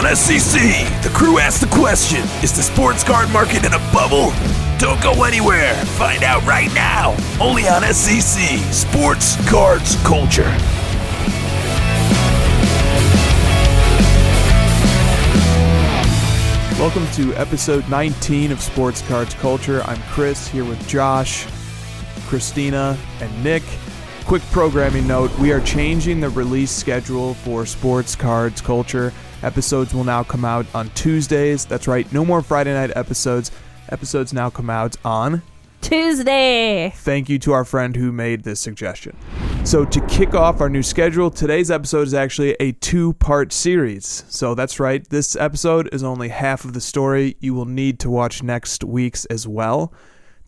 on SCC, the crew asked the question Is the sports card market in a bubble? Don't go anywhere. Find out right now. Only on SCC, Sports Cards Culture. Welcome to episode 19 of Sports Cards Culture. I'm Chris here with Josh, Christina, and Nick. Quick programming note we are changing the release schedule for Sports Cards Culture. Episodes will now come out on Tuesdays. That's right, no more Friday night episodes. Episodes now come out on Tuesday. Thank you to our friend who made this suggestion. So, to kick off our new schedule, today's episode is actually a two part series. So, that's right, this episode is only half of the story. You will need to watch next week's as well.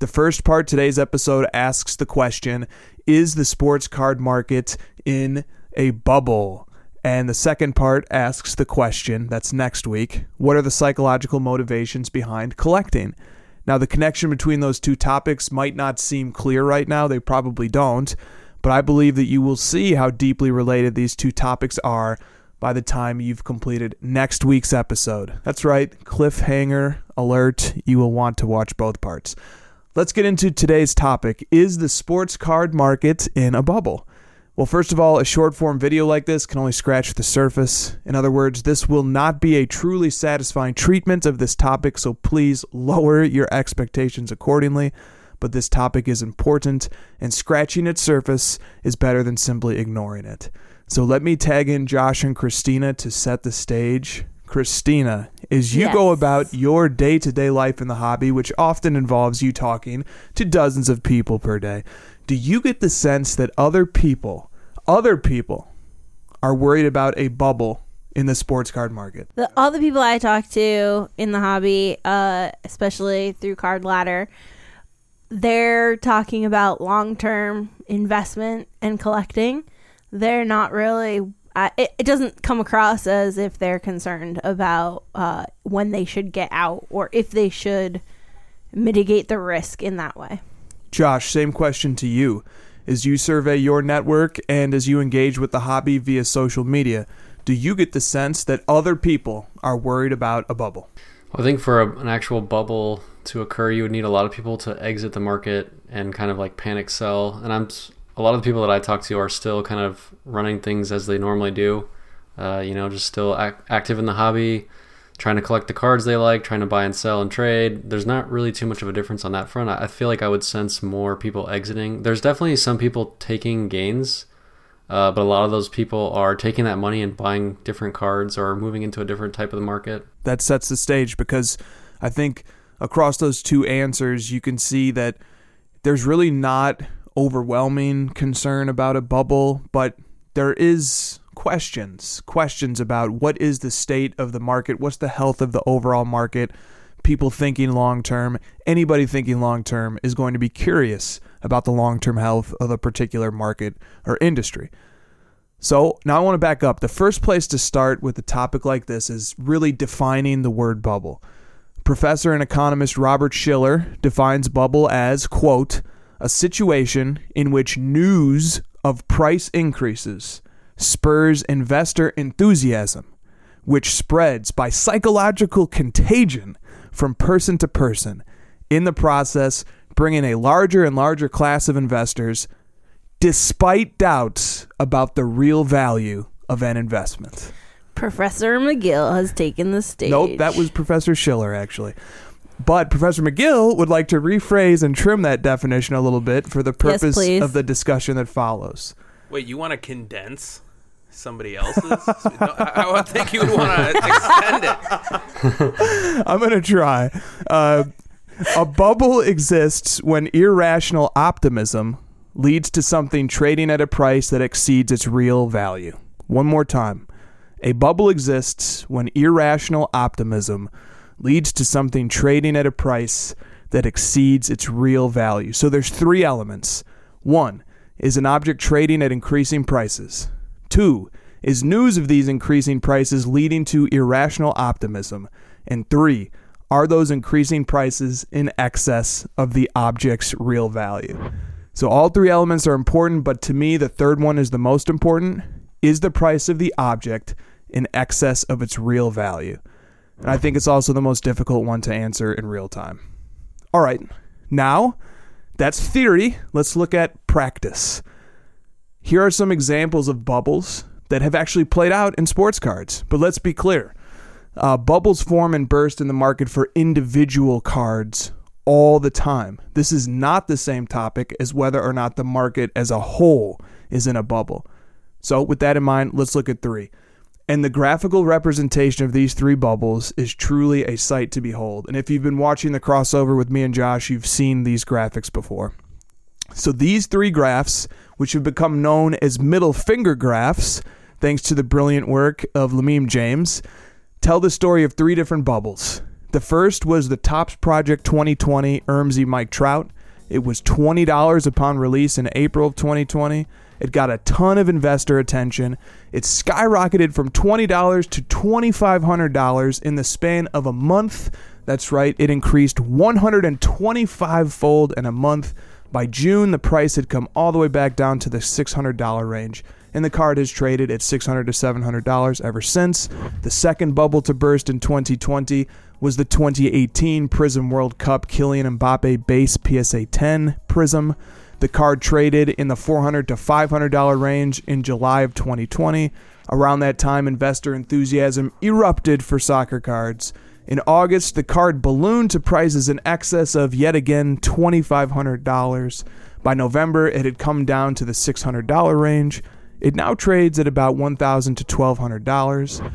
The first part, today's episode, asks the question Is the sports card market in a bubble? And the second part asks the question that's next week What are the psychological motivations behind collecting? Now, the connection between those two topics might not seem clear right now. They probably don't. But I believe that you will see how deeply related these two topics are by the time you've completed next week's episode. That's right, cliffhanger alert. You will want to watch both parts. Let's get into today's topic Is the sports card market in a bubble? Well, first of all, a short form video like this can only scratch the surface. In other words, this will not be a truly satisfying treatment of this topic, so please lower your expectations accordingly. But this topic is important, and scratching its surface is better than simply ignoring it. So let me tag in Josh and Christina to set the stage. Christina, as you go about your day to day life in the hobby, which often involves you talking to dozens of people per day, do you get the sense that other people, other people, are worried about a bubble in the sports card market? The, all the people I talk to in the hobby, uh, especially through Card Ladder, they're talking about long term investment and collecting. They're not really. Uh, it, it doesn't come across as if they're concerned about uh, when they should get out or if they should mitigate the risk in that way. Josh, same question to you. As you survey your network and as you engage with the hobby via social media, do you get the sense that other people are worried about a bubble? I think for a, an actual bubble to occur, you would need a lot of people to exit the market and kind of like panic sell. And I'm s- a lot of the people that I talk to are still kind of running things as they normally do. Uh, you know, just still ac- active in the hobby, trying to collect the cards they like, trying to buy and sell and trade. There's not really too much of a difference on that front. I, I feel like I would sense more people exiting. There's definitely some people taking gains. Uh, but a lot of those people are taking that money and buying different cards or moving into a different type of the market. that sets the stage because I think across those two answers, you can see that there's really not overwhelming concern about a bubble, but there is questions, questions about what is the state of the market, what's the health of the overall market. People thinking long term, anybody thinking long term is going to be curious about the long term health of a particular market or industry. So now I want to back up. The first place to start with a topic like this is really defining the word bubble. Professor and economist Robert Shiller defines bubble as, quote, a situation in which news of price increases spurs investor enthusiasm, which spreads by psychological contagion from person to person, in the process, bringing a larger and larger class of investors despite doubts about the real value of an investment. Professor McGill has taken the stage. Nope, that was Professor Shiller, actually. But Professor McGill would like to rephrase and trim that definition a little bit for the purpose please. of the discussion that follows. Wait, you want to condense somebody else's? no, I, I would think you would want to extend it. I'm going to try. Uh, a bubble exists when irrational optimism leads to something trading at a price that exceeds its real value. One more time. A bubble exists when irrational optimism leads to something trading at a price that exceeds its real value. So there's three elements. One is an object trading at increasing prices. Two is news of these increasing prices leading to irrational optimism. And three, are those increasing prices in excess of the object's real value? So all three elements are important, but to me, the third one is the most important. Is the price of the object in excess of its real value? And I think it's also the most difficult one to answer in real time. All right, now that's theory. Let's look at practice. Here are some examples of bubbles that have actually played out in sports cards. But let's be clear uh, bubbles form and burst in the market for individual cards all the time. This is not the same topic as whether or not the market as a whole is in a bubble. So, with that in mind, let's look at three. And the graphical representation of these three bubbles is truly a sight to behold. And if you've been watching the crossover with me and Josh, you've seen these graphics before. So these three graphs, which have become known as middle finger graphs, thanks to the brilliant work of Lamim James, tell the story of three different bubbles. The first was the Topps Project 2020 Ermsy Mike Trout. It was $20 upon release in April of 2020. It got a ton of investor attention. It skyrocketed from $20 to $2,500 in the span of a month. That's right, it increased 125 fold in a month. By June, the price had come all the way back down to the $600 range, and the card has traded at 600 to $700 ever since. The second bubble to burst in 2020 was the 2018 Prizm World Cup Kylian Mbappe base PSA 10 Prizm. The card traded in the 400 to $500 range in July of 2020. Around that time, investor enthusiasm erupted for soccer cards. In August, the card ballooned to prices in excess of yet again $2,500. By November, it had come down to the $600 range. It now trades at about $1,000 to $1,200.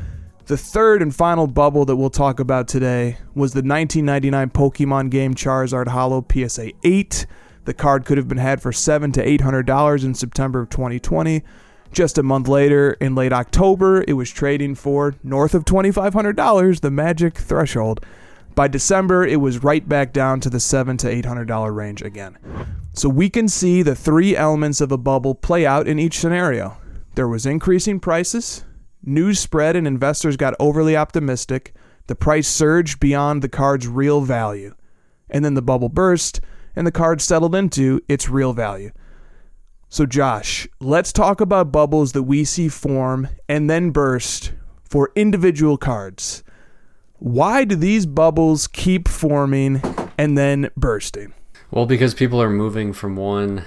The third and final bubble that we'll talk about today was the 1999 Pokemon game Charizard Holo PSA 8. The card could have been had for seven to eight hundred dollars in September of 2020. Just a month later, in late October, it was trading for north of $2,500, the magic threshold. By December, it was right back down to the seven to eight hundred dollar range again. So we can see the three elements of a bubble play out in each scenario. There was increasing prices, news spread, and investors got overly optimistic. The price surged beyond the card's real value, and then the bubble burst and the card settled into its real value. So, Josh, let's talk about bubbles that we see form and then burst for individual cards. Why do these bubbles keep forming and then bursting? Well, because people are moving from one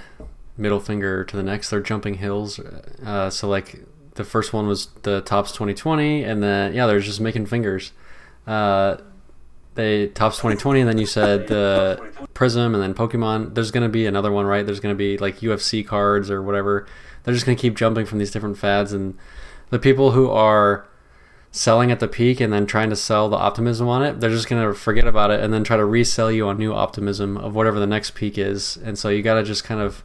middle finger to the next. They're jumping hills. Uh, so, like, the first one was the Topps 2020, and then, yeah, they're just making fingers. Uh, they Topps 2020 and then you said the Prizm and then pokemon. There's going to be another one right? There's going to be like ufc cards or whatever. They're just going to keep jumping from these different fads and the people who are selling at the peak and then trying to sell the optimism on it they're just going to forget about it and then try to resell you on new optimism of whatever the next peak is. And so you got to just kind of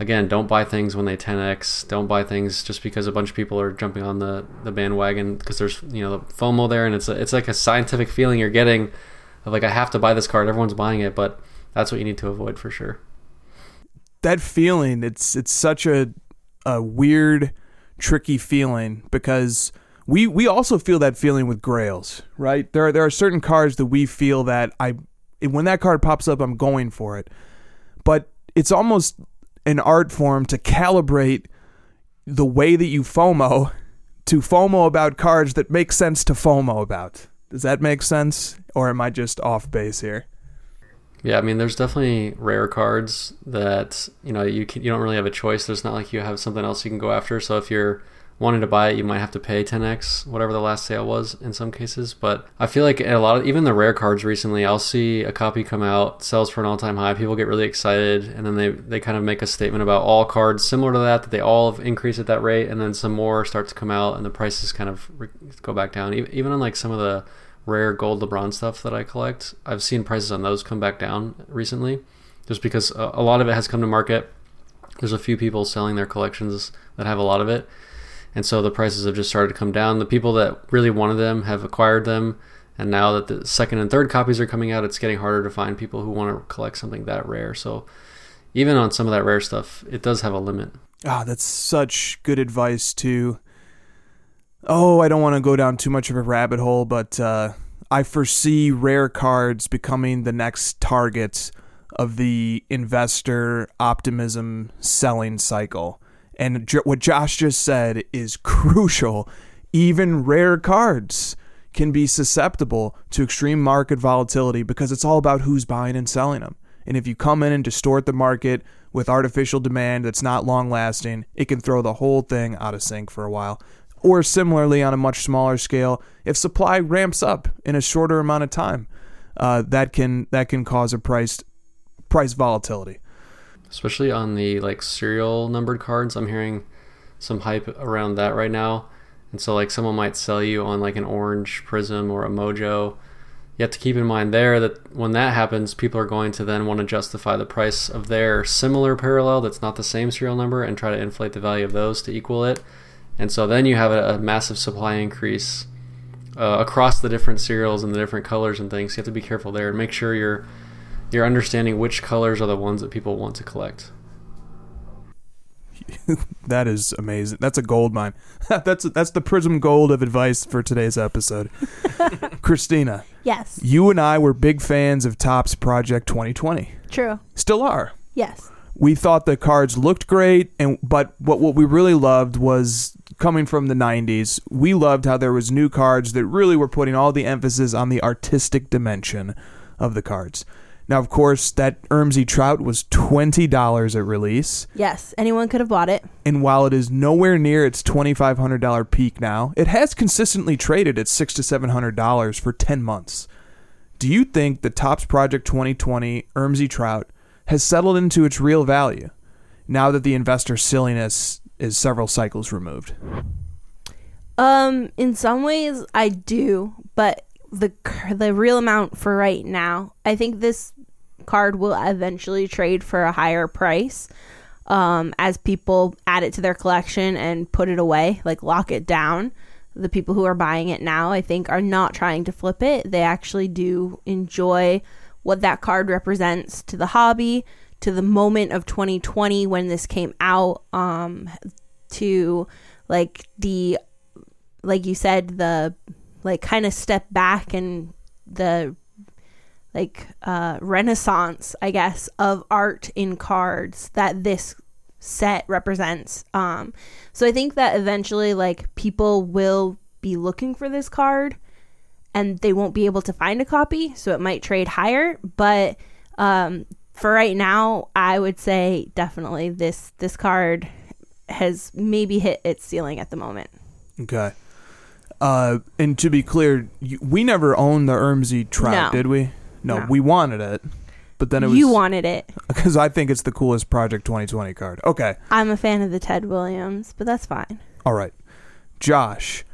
again don't buy things when they 10x don't buy things just because a bunch of people are jumping on the, the bandwagon because there's you know the fomo there and it's a, it's like a scientific feeling you're getting like I have to buy this card. Everyone's buying it, but that's what you need to avoid for sure. That feeling, it's it's such a a weird, tricky feeling because we we also feel that feeling with grails, right? There are there are certain cards that we feel that I when that card pops up, I'm going for it. But it's almost an art form to calibrate the way that you FOMO to FOMO about cards that make sense to FOMO about. Does that make sense? Or am I just off base here? Yeah, I mean, there's definitely rare cards that you know you can, you don't really have a choice. There's not like you have something else you can go after. So if you're wanting to buy it, you might have to pay 10x whatever the last sale was in some cases. But I feel like a lot of even the rare cards recently, I'll see a copy come out, sells for an all-time high. People get really excited, and then they they kind of make a statement about all cards similar to that that they all have increased at that rate, and then some more start to come out, and the prices kind of go back down. Even on like some of the rare gold LeBron stuff that I collect, I've seen prices on those come back down recently, just because a lot of it has come to market. There's a few people selling their collections that have a lot of it, and so the prices have just started to come down. The people that really wanted them have acquired them, and now that the second and third copies are coming out, it's getting harder to find people who want to collect something that rare. So even on some of that rare stuff, it does have a limit. Ah, that's such good advice to oh, I don't want to go down too much of a rabbit hole, but uh, I foresee rare cards becoming the next target of the investor optimism selling cycle. And what Josh just said is crucial Even rare cards can be susceptible to extreme market volatility because it's all about who's buying and selling them. And if you come in and distort the market with artificial demand that's not long lasting, it can throw the whole thing out of sync for a while. Or similarly, on a much smaller scale, if supply ramps up in a shorter amount of time, uh, that can that can cause a price price volatility. Especially on the like serial numbered cards. I'm hearing some hype around that right now. And so like someone might sell you on like an orange Prizm or a mojo. You have to keep in mind there that when that happens, people are going to then want to justify the price of their similar parallel that's not the same serial number and try to inflate the value of those to equal it. And so then you have a, massive supply increase uh, across the different serials and the different colors and things. You have to be careful there and make sure you're you're understanding which colors are the ones that people want to collect. That is amazing. That's a gold mine. that's that's the Prizm gold of advice for today's episode. Christina, Yes. you and I were big fans of Topps Project 2020. True. Still are. Yes. We thought the cards looked great, and but what what we really loved was coming from the 90s. We loved how there was new cards that really were putting all the emphasis on the artistic dimension of the cards. Now, of course, that Ermsy Trout was twenty dollars at release. Yes. Anyone could have bought it. And while it is nowhere near its twenty five hundred dollar peak now, it has consistently traded at six to seven hundred dollars for ten months. Do you think the Topps Project 2020 Ermsy Trout has settled into its real value now that the investor silliness is several cycles removed? Um, in some ways, I do, but the the real amount for right now, I think this card will eventually trade for a higher price. Um, as people add it to their collection and put it away, like lock it down. The people who are buying it now, I think, are not trying to flip it. They actually do enjoy what that card represents to the hobby, to the moment of 2020 when this came out, um, to like the like you said, the like kind of step back and the like uh, renaissance, I guess, of art in cards that this set represents. Um, so I think that eventually, like people will be looking for this card, and they won't be able to find a copy, so it might trade higher. But um, for right now, I would say definitely this this card has maybe hit its ceiling at the moment. Okay. Uh, and to be clear, you, we never owned the Ermsey trap, No. did we? No, No. we wanted it, but then it was you wanted it. because I think it's the coolest Project 2020 card. Okay. I'm a fan of the Ted Williams, but that's fine. All right. Josh,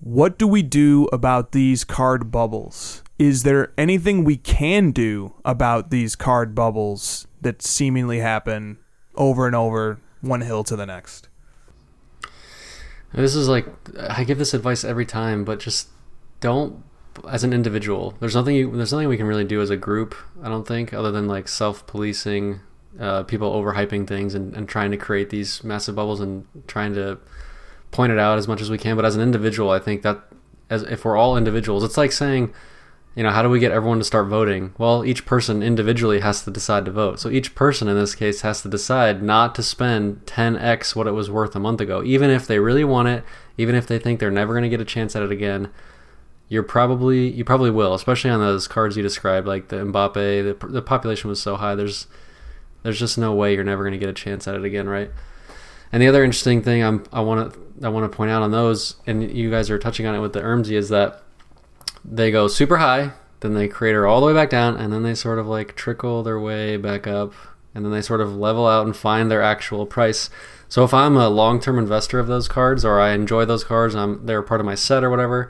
what do we do about these card bubbles? Is there anything we can do about these card bubbles that seemingly happen over and over, one hill to the next? This is like I give this advice every time, but just don't as an individual. There's nothing you, there's nothing we can really do as a group. I don't think other than like self policing, uh, people overhyping things and, and trying to create these massive bubbles and trying to point it out as much as we can. But as an individual, I think that as if we're all individuals, it's like saying, you know, how do we get everyone to start voting? Well, each person individually has to decide to vote. So each person in this case has to decide not to spend 10x what it was worth a month ago, even if they really want it, even if they think they're never going to get a chance at it again. You're probably you probably will, especially on those cards you described, like the Mbappe. The, the population was so high. There's there's just no way you're never going to get a chance at it again, right? And the other interesting thing I'm, I want to I want to point out on those, and you guys are touching on it with the Ermsy, is that they go super high, then they crater all the way back down, and then they sort of like trickle their way back up, and then they sort of level out and find their actual price. So if I'm a long-term investor of those cards, or I enjoy those cards, I'm they're part of my set or whatever.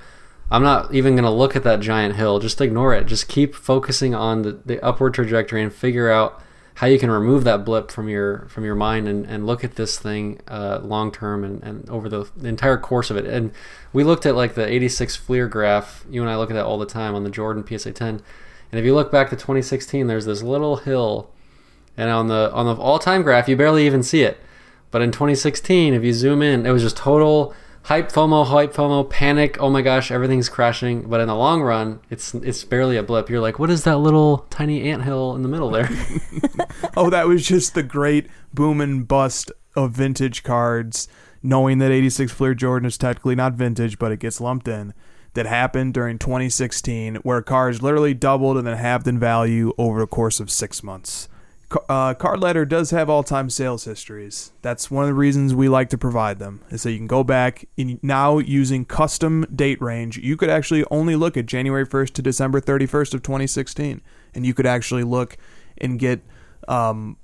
I'm not even going to look at that giant hill. Just ignore it. Just keep focusing on the, the upward trajectory and figure out how you can remove that blip from your from your mind and, and look at this thing uh, long term and, and over the, the entire course of it. And we looked at like the 86 Fleer graph. You and I look at that all the time on the Jordan PSA 10. And if you look back to 2016, there's this little hill, and on the on the all time graph, you barely even see it. But in 2016, if you zoom in, it was just total hype FOMO, hype FOMO, panic. Oh my gosh, everything's crashing. But in the long run, it's it's barely a blip. You're like, what is that little tiny anthill in the middle there? Oh, that was just the great boom and bust of vintage cards. knowing that 86 Fleer Jordan is technically not vintage, but it gets lumped in, that happened during 2016, where cars literally doubled and then halved in value over the course of six months. Uh, Card Ladder does have all-time sales histories. That's one of the reasons we like to provide them. Is so you can go back in now using custom date range. You could actually only look at January 1st to December 31st of 2016, and you could actually look and get um,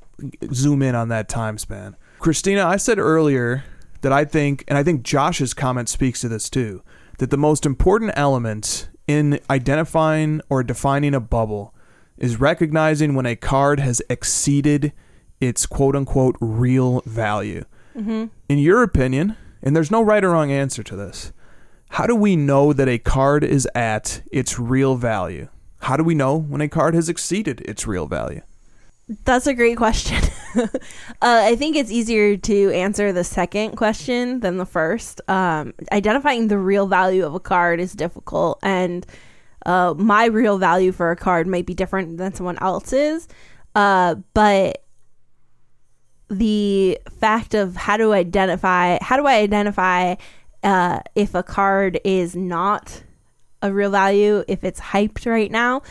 zoom in on that time span. Christina, I said earlier that I think, and I think Josh's comment speaks to this too, that the most important element in identifying or defining a bubble is recognizing when a card has exceeded its quote unquote real value. In your opinion, and there's no right or wrong answer to this, how do we know that a card is at its real value? How do we know when a card has exceeded its real value? That's a great question. uh, I think it's easier to answer the second question than the first. Um, identifying the real value of a card is difficult, and uh, my real value for a card might be different than someone else's. Uh, but the fact of how to identify, how do I identify uh, if a card is not a real value, if it's hyped right now?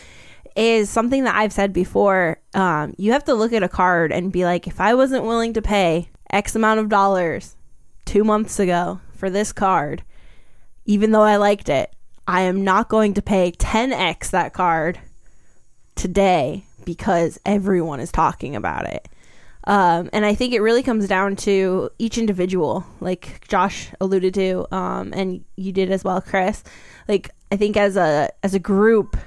is something that I've said before. Um, you have to look at a card and be like, if I wasn't willing to pay X amount of dollars two months ago for this card, even though I liked it, I am not going to pay 10x that card today because everyone is talking about it. Um, and I think it really comes down to each individual, like Josh alluded to, um, and you did as well, Chris. Like I think as a as a group,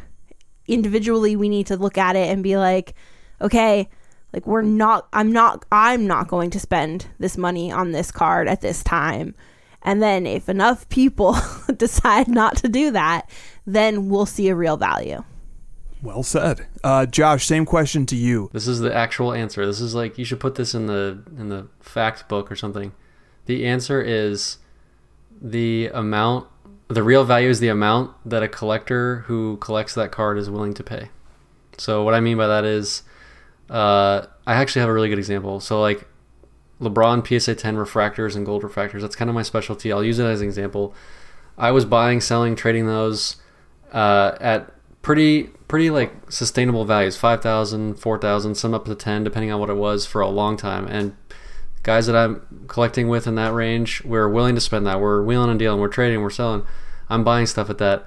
individually we need to look at it and be like okay like we're not i'm not i'm not going to spend this money on this card at this time and then if enough people decide not to do that then we'll see a real value Well said. Uh, Josh, same question to you. This is the actual answer. This is like you should put this in the in the fact book or something. The answer is the amount the real value is the amount that a collector who collects that card is willing to pay. So what I mean by that is uh, I actually have a really good example. So like LeBron PSA 10 refractors and gold refractors, that's kind of my specialty. I'll use it as an example. I was buying, selling, trading those uh, at pretty pretty like sustainable values 5000 4000 some up to 10 depending on what it was for a long time. And guys that i'm collecting with in that range we're willing to spend that. We're wheeling and dealing. We're trading. We're selling. I'm buying stuff at that.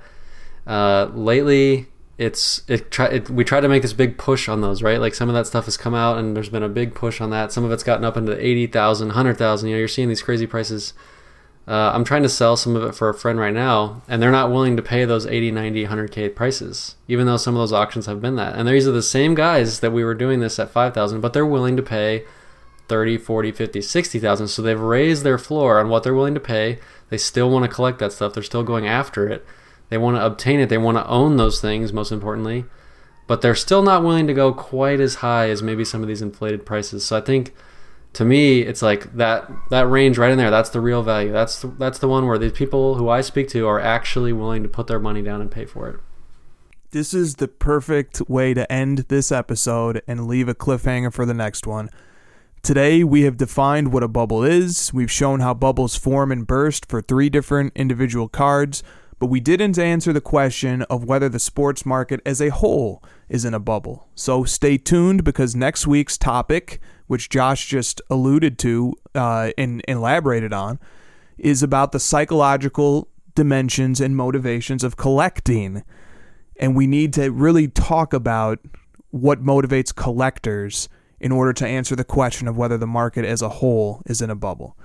Uh, lately it's it, try, it we try to make this big push on those right like some of that stuff has come out and there's been a big push on that some of it's gotten up into 80000 100000 you know you're seeing these crazy prices uh, I'm trying to sell some of it for a friend right now, and they're not willing to pay those 80, 90, 100k prices, even though some of those auctions have been that. And these are the same guys that we were doing this at 5,000, but they're willing to pay 30, 40, 50, 60,000. So they've raised their floor on what they're willing to pay. They still want to collect that stuff. They're still going after it. They want to obtain it. They want to own those things, most importantly. But they're still not willing to go quite as high as maybe some of these inflated prices. So I think to me it's like that that range right in there that's the real value that's the, that's the one where these people who I speak to are actually willing to put their money down and pay for it This is the perfect way to end this episode and leave a cliffhanger for the next one. Today, we have defined what a bubble is. We've shown how bubbles form and burst for three different individual cards, but we didn't answer the question of whether the sports market as a whole is in a bubble. So stay tuned because next week's topic, which Josh just alluded to uh, and elaborated on, is about the psychological dimensions and motivations of collecting and we need to really talk about what motivates collectors in order to answer the question of whether the market as a whole is in a bubble.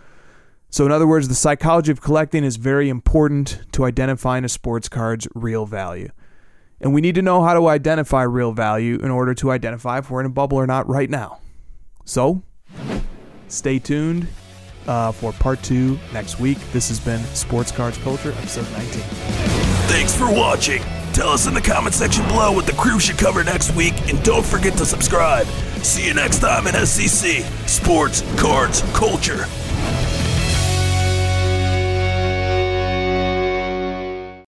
So, in other words, the psychology of collecting is very important to identifying a sports card's real value. And we need to know how to identify real value in order to identify if we're in a bubble or not right now. So, stay tuned uh, for part two next week. This has been Sports Cards Culture, episode 19. Thanks for watching. Tell us in the comment section below what the crew should cover next week, and don't forget to subscribe. See you next time at SCC Sports Cards Culture.